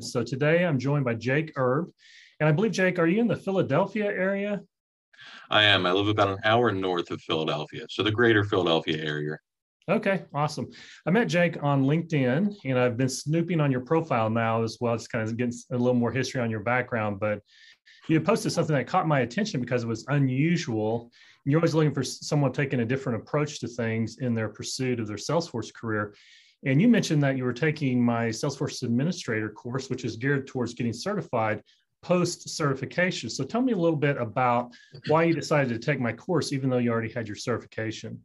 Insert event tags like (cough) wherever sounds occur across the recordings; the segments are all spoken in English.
So today I'm joined by Jake Erb. And I believe, Jake, are you in the Philadelphia area? I am. I live about an hour north of Philadelphia, so the greater Philadelphia area. Okay, awesome. I met Jake on LinkedIn and I've been snooping on your profile now as well, just kind of getting a little more history on your background. But you posted something that caught my attention because it was unusual. You're always looking for someone taking a different approach to things in their pursuit of their Salesforce career. And you mentioned that you were taking my Salesforce Administrator course, which is geared towards getting certified post certification. So tell me a little bit about why you decided to take my course, even though you already had your certification.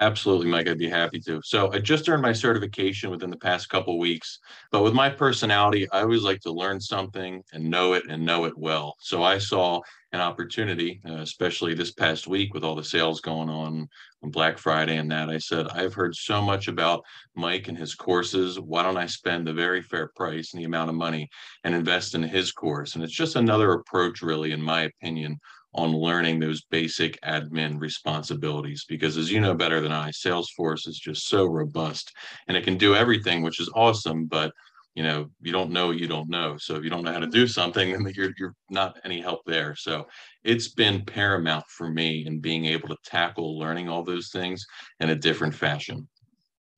Absolutely, Mike. I'd be happy to. So I just earned my certification within the past couple weeks, but with my personality, I always like to learn something and know it and know it well. So I saw an opportunity, uh, especially this past week with all the sales going on on Black Friday and that. I said, I've heard so much about Mike and his courses. Why don't I spend the very fair price and the amount of money and invest in his course? And it's just another approach, really, in my opinion, on learning those basic admin responsibilities because as you know better than I, Salesforce is just so robust and it can do everything, which is awesome, but you know, you don't know you don't know. So if you don't know how to do mm-hmm. something, (laughs) then you're you're not any help there. So it's been paramount for me in being able to tackle learning all those things in a different fashion.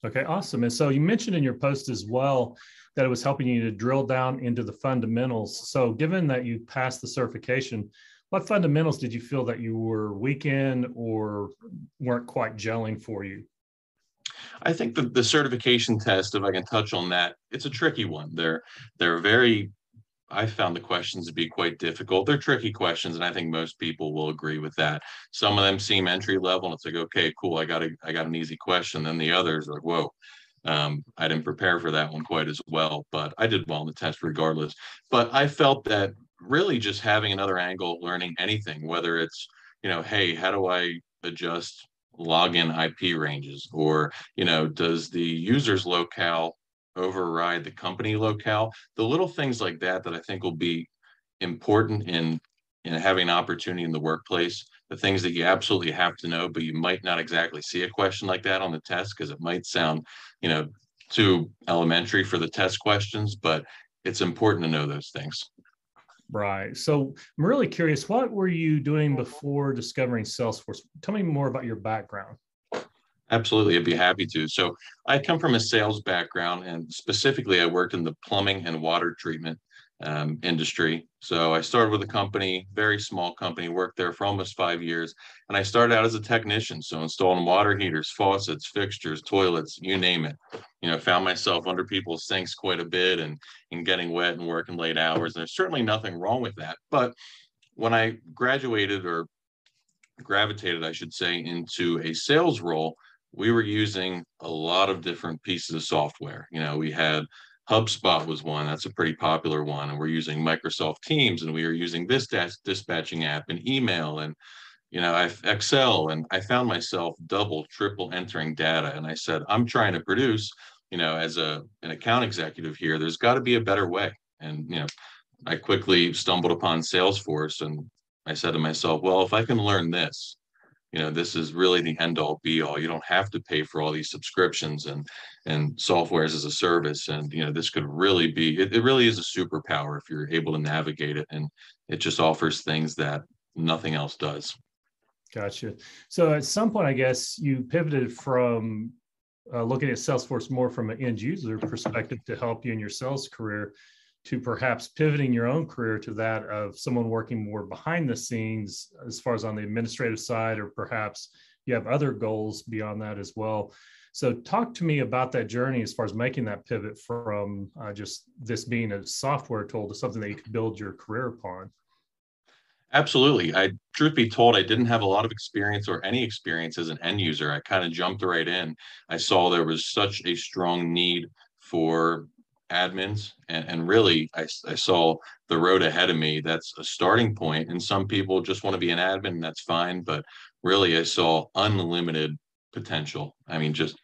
Okay, awesome. And so you mentioned in your post as well that it was helping you to drill down into the fundamentals. So given that you passed the certification, what fundamentals did you feel that you were weak in or weren't quite gelling for you? I think the, the certification test, if I can touch on that, it's a tricky one. They're they're very I found the questions to be quite difficult. They're tricky questions, and I think most people will agree with that. Some of them seem entry level, and it's like, okay, cool, I got a, I got an easy question. Then the others are like, whoa, um, I didn't prepare for that one quite as well, but I did well in the test regardless. But I felt that really just having another angle learning anything whether it's you know hey how do i adjust login ip ranges or you know does the user's locale override the company locale? The little things like that that i think will be important in in having opportunity in the workplace. The things that you absolutely have to know but you might not exactly see a question like that on the test because it might sound you know too elementary for the test questions but it's important to know those things Right. So I'm really curious, what were you doing before discovering Salesforce? Tell me more about your background. Absolutely, I'd be happy to. So I come from a sales background, and specifically, I worked in the plumbing and water treatment um, industry. So I started with a company, very small company, worked there for almost five years. And I started out as a technician. So installing water heaters, faucets, fixtures, toilets, you name it. You know, found myself under people's sinks quite a bit and, and getting wet and working late hours. And there's certainly nothing wrong with that. But when I graduated or gravitated, I should say, into a sales role, we were using a lot of different pieces of software. You know, we had HubSpot was one. That's a pretty popular one. And we're using Microsoft Teams and we are using this dispatching app and email and you know, I Excel and I found myself double, triple entering data. And I said, I'm trying to produce, you know, as a an account executive here, there's got to be a better way. And you know, I quickly stumbled upon Salesforce and I said to myself, well, if I can learn this, you know this is really the end all be all you don't have to pay for all these subscriptions and and softwares as a service and you know this could really be it, it really is a superpower if you're able to navigate it and it just offers things that nothing else does. Gotcha. So at some point i guess you pivoted from uh, looking at salesforce more from an end user perspective to help you in your sales career to perhaps pivoting your own career to that of someone working more behind the scenes as far as on the administrative side or perhaps you have other goals beyond that as well. So talk to me about that journey as far as making that pivot from uh, just this being a software tool to something that you can build your career upon. Absolutely. I truth be told i didn't have a lot of experience or any experience as an end user. I kind of jumped right in. I saw there was such a strong need for admins and, and really I, I saw the road ahead of me that's a starting point and some people just want to be an admin and that's fine but really i saw unlimited potential. I mean just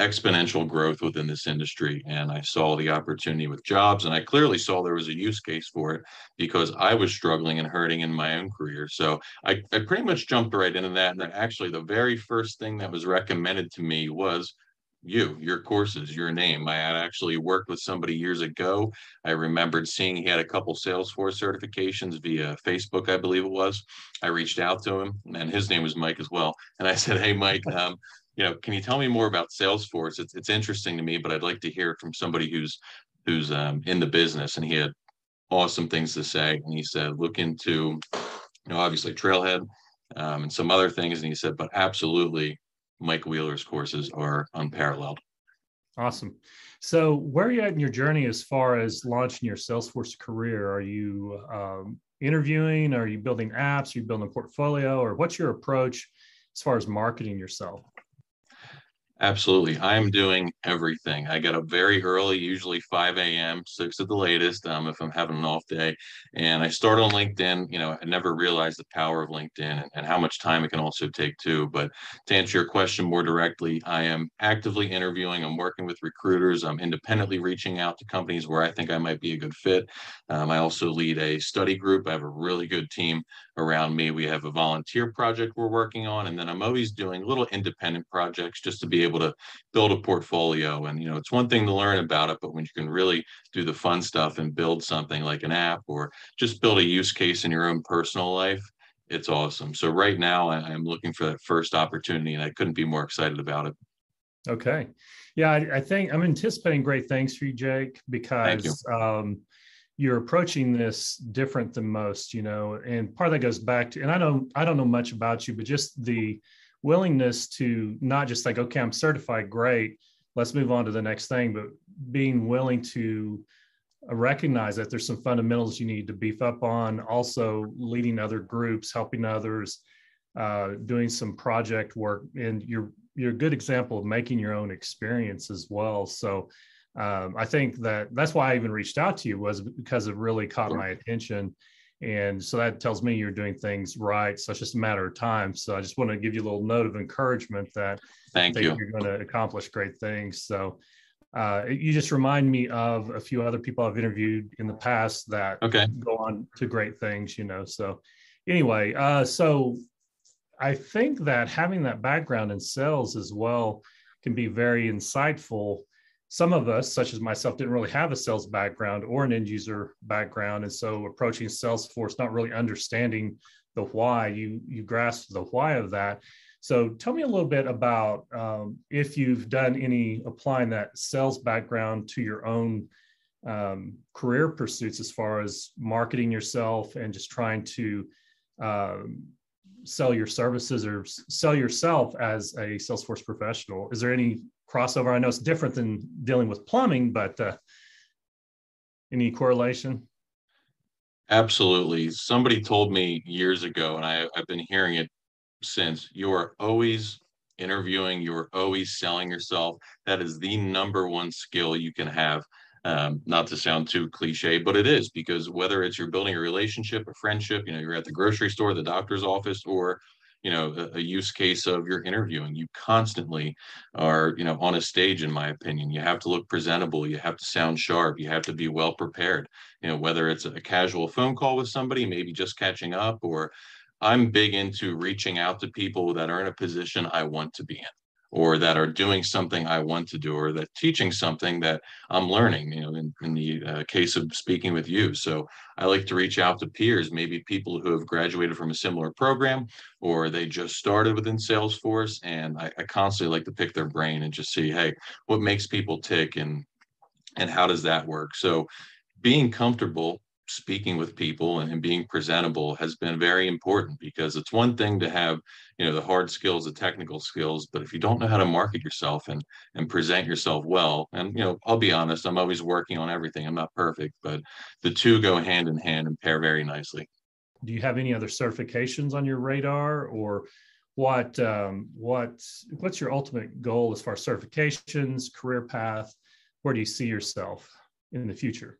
exponential growth within this industry and i saw the opportunity with jobs and i clearly saw there was a use case for it because i was struggling and hurting in my own career. So i, I pretty much jumped right into that and actually the very first thing that was recommended to me was you, your courses, your name. I had actually worked with somebody years ago. I remembered seeing he had a couple Salesforce certifications via Facebook, I believe it was. I reached out to him, and his name was Mike as well. And I said, "Hey, Mike, (laughs) um, you know, can you tell me more about Salesforce? It's it's interesting to me, but I'd like to hear it from somebody who's who's um, in the business." And he had awesome things to say. And he said, "Look into, you know, obviously Trailhead." Um, and some other things. And he said, but absolutely Mike Wheeler's courses are unparalleled. Awesome. So, where are you at in your journey as far as launching your Salesforce career? Are you um, interviewing? Are you building apps? Are you building a portfolio? Or what's your approach as far as marketing yourself? Absolutely. I'm doing everything. I get up very early, usually 5 a.m., 6 at the latest, um, if I'm having an off day. And I start on LinkedIn. You know, I never realized the power of LinkedIn and, and how much time it can also take too. But to answer your question more directly, I am actively interviewing. I'm working with recruiters. I'm independently reaching out to companies where I think I might be a good fit. Um, I also lead a study group. I have a really good team around me. We have a volunteer project we're working on. And then I'm always doing little independent projects just to be able to build a portfolio. And, you know, it's one thing to learn about it, but when you can really do the fun stuff and build something like an app or just build a use case in your own personal life, it's awesome. So right now I, am looking for that first opportunity and I couldn't be more excited about it. Okay. Yeah, I, I think I'm anticipating great things for you, Jake, because you. um, you're approaching this different than most, you know, and part of that goes back to, and I don't, I don't know much about you, but just the willingness to not just like, okay, I'm certified, great, let's move on to the next thing, but being willing to recognize that there's some fundamentals you need to beef up on, also leading other groups, helping others, uh, doing some project work, and you're you're a good example of making your own experience as well. So um, I think that that's why I even reached out to you was because it really caught my attention and so that tells me you're doing things right. So it's just a matter of time. So I just want to give you a little note of encouragement that Thank you. you're going to accomplish great things. So uh, you just remind me of a few other people I've interviewed in the past that okay. go on to great things, you know. So anyway, uh, so I think that having that background in sales as well can be very insightful some of us, such as myself, didn't really have a sales background or an end user background. And so approaching Salesforce, not really understanding the why, you, you grasp the why of that. So tell me a little bit about um, if you've done any applying that sales background to your own um, career pursuits as far as marketing yourself and just trying to um, sell your services or sell yourself as a Salesforce professional. Is there any crossover? I know it's different than dealing with plumbing, but uh, any correlation? Absolutely. Somebody told me years ago, and I, I've been hearing it since you are always interviewing, you are always selling yourself. That is the number one skill you can have. Um, not to sound too cliche, but it is because whether it's you're building a relationship, a friendship, you know, you're at the grocery store, the doctor's office, or you know a, a, use case of your interviewing you constantly are you know on a stage in my opinion. You have to look presentable you have to sound sharp you have to be well prepared. You know whether it's a casual phone call with somebody maybe just catching up or i'm big into reaching out to people that are in a position i want to be in or that are doing something I want to do, or that teaching something that I'm learning, you know, in, in the uh, case of speaking with you. So I like to reach out to peers, maybe people who have graduated from a similar program, or they just started within Salesforce. And I, I constantly like to pick their brain and just see, hey, what makes people tick and and how does that work? So being comfortable speaking with people and, being presentable has been very important because it's one thing to have you know the hard skills the technical skills but if you don't know how to market yourself and and present yourself well and you know i'll be honest i'm always working on everything. I'm not perfect but the two go hand in hand and pair very nicely. Do you have any other certifications on your radar or what um, what what's your ultimate goal as far as certifications career path? Where do you see yourself in the future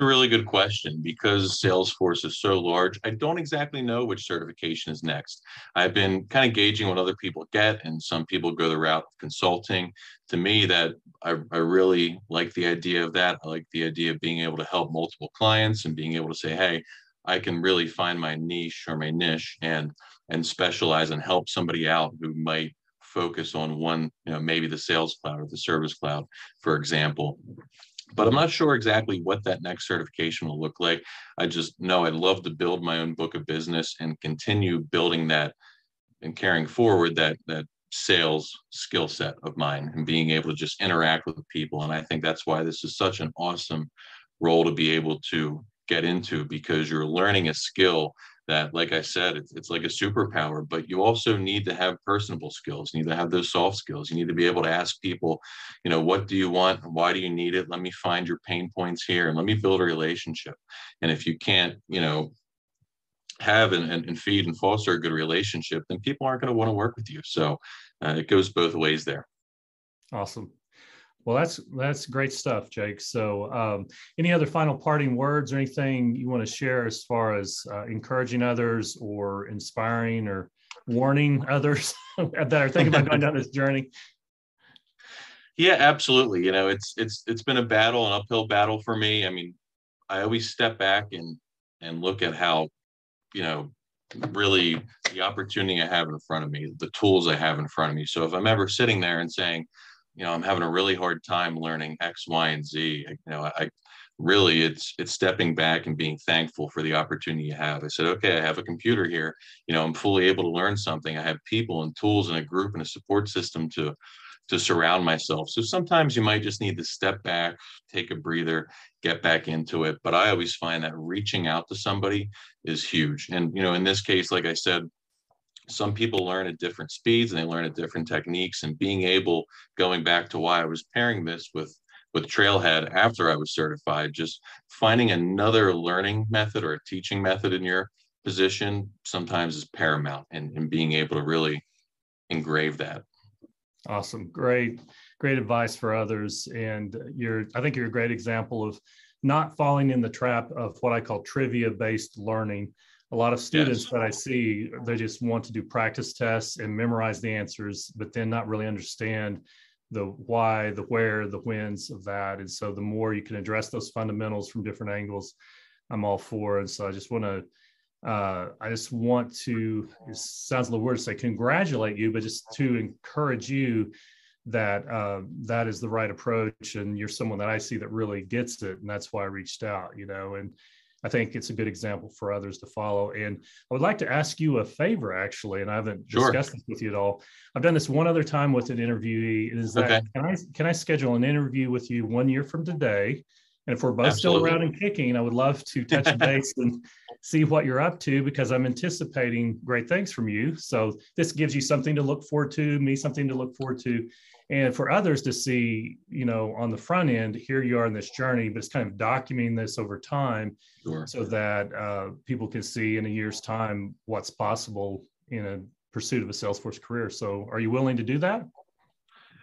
a really good question because Salesforce is so large. I don't exactly know which certification is next. I've been kind of gauging what other people get, and some people go the route of consulting. To me, that I, I really like the idea of that. I like the idea of being able to help multiple clients and being able to say, hey, I can really find my niche or my niche and and specialize and help somebody out who might focus on one, you know, maybe the sales cloud or the service cloud, for example. But I'm not sure exactly what that next certification will look like. I just know I'd love to build my own book of business and continue building that and carrying forward that that sales skill set of mine and being able to just interact with people. And I think that's why this is such an awesome role to be able to get into because you're learning a skill that, like I said, it's, it's like a superpower, but you also need to have personable skills. You need to have those soft skills. You need to be able to ask people, you know, what do you want? Why do you need it? Let me find your pain points here and let me build a relationship. And if you can't, you know, have and, and, and feed and foster a good relationship, then people aren't going to want to work with you. So uh, it goes both ways there. Awesome. Well, that's that's great stuff, Jake. So, um, any other final parting words or anything you want to share as far as uh, encouraging others or inspiring or warning (laughs) others that are thinking about going down this journey? Yeah, absolutely. You know, it's it's it's been a battle, an uphill battle for me. I mean, I always step back and and look at how, you know, really the opportunity I have in front of me, the tools I have in front of me. So if I'm ever sitting there and saying, you know, I'm having a really hard time learning X, Y, and Z. You know, I really it's it's stepping back and being thankful for the opportunity you have. I said, okay, I have a computer here. You know, I'm fully able to learn something. I have people and tools and a group and a support system to to surround myself. So sometimes you might just need to step back, take a breather, get back into it. But I always find that reaching out to somebody is huge. And you know, in this case, like I said, some people learn at different speeds and they learn at different techniques and being able going back to why i was pairing this with with trailhead after i was certified just finding another learning method or a teaching method in your position sometimes is paramount and, and being able to really engrave that. Awesome. Great great advice for others. And you're i think you're a great example of not falling in the trap of what i call trivia based learning a lot of students yes. that I see, they just want to do practice tests and memorize the answers, but then not really understand the why, the where, the whens of that. And so the more you can address those fundamentals from different angles, I'm all for. And so I just want to, uh, I just want to, it sounds a little weird to say congratulate you, but just to encourage you that uh, that is the right approach. And you're someone that I see that really gets it. And that's why I reached out, you know, and, I think it's a good example for others to follow. And I would like to ask you a favor, actually, and I haven't sure. discussed this with you at all. I've done this one other time with an interviewee. Is that okay. can I can I schedule an interview with you one year from today? And if we're both Absolutely. still around and kicking, I would love to touch (laughs) base and see what you're up to because I'm anticipating great things from you. So this gives you something to look forward to, me something to look forward to, and for others to see, you know, on the front end, here you are in this journey, but it's kind of documenting this over time sure. so that uh, people can see in a year's time what's possible in a pursuit of a Salesforce career. So are you willing to do that?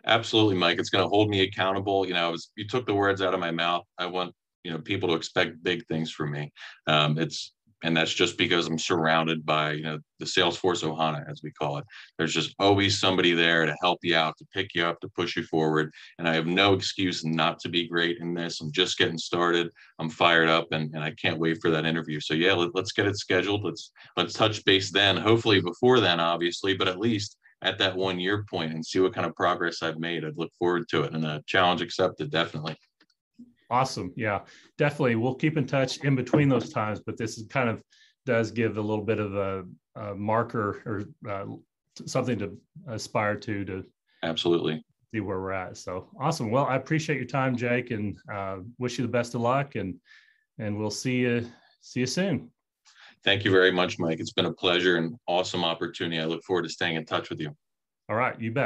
Absolutely, Mike. It's going to hold me accountable. You know, was, you took the words out of my mouth. I want you know people to expect big things from me. Um, it's and that's just because I'm surrounded by you know the Salesforce Ohana as we call it. There's just always somebody there to help you out, to pick you up, to push you forward. And I have no excuse not to be great in this. I'm just getting started. I'm fired up, and, and I can't wait for that interview. So yeah, let, let's get it scheduled. Let's let's touch base then. Hopefully before then, obviously, but at least at that one year point and see what kind of progress I've made. I'd look forward to it and a challenge accepted, definitely. Awesome. Yeah, definitely. We'll keep in touch in between those times, but this is kind of does give a little bit of a, a marker or uh, something to aspire to to absolutely see where we're at. So awesome. Well, I appreciate your time, Jake, and uh, wish you the best of luck. And and we'll see you see you soon. Thank you very much, Mike. It's been a pleasure and awesome opportunity. I look forward to staying in touch with you. All right, you bet.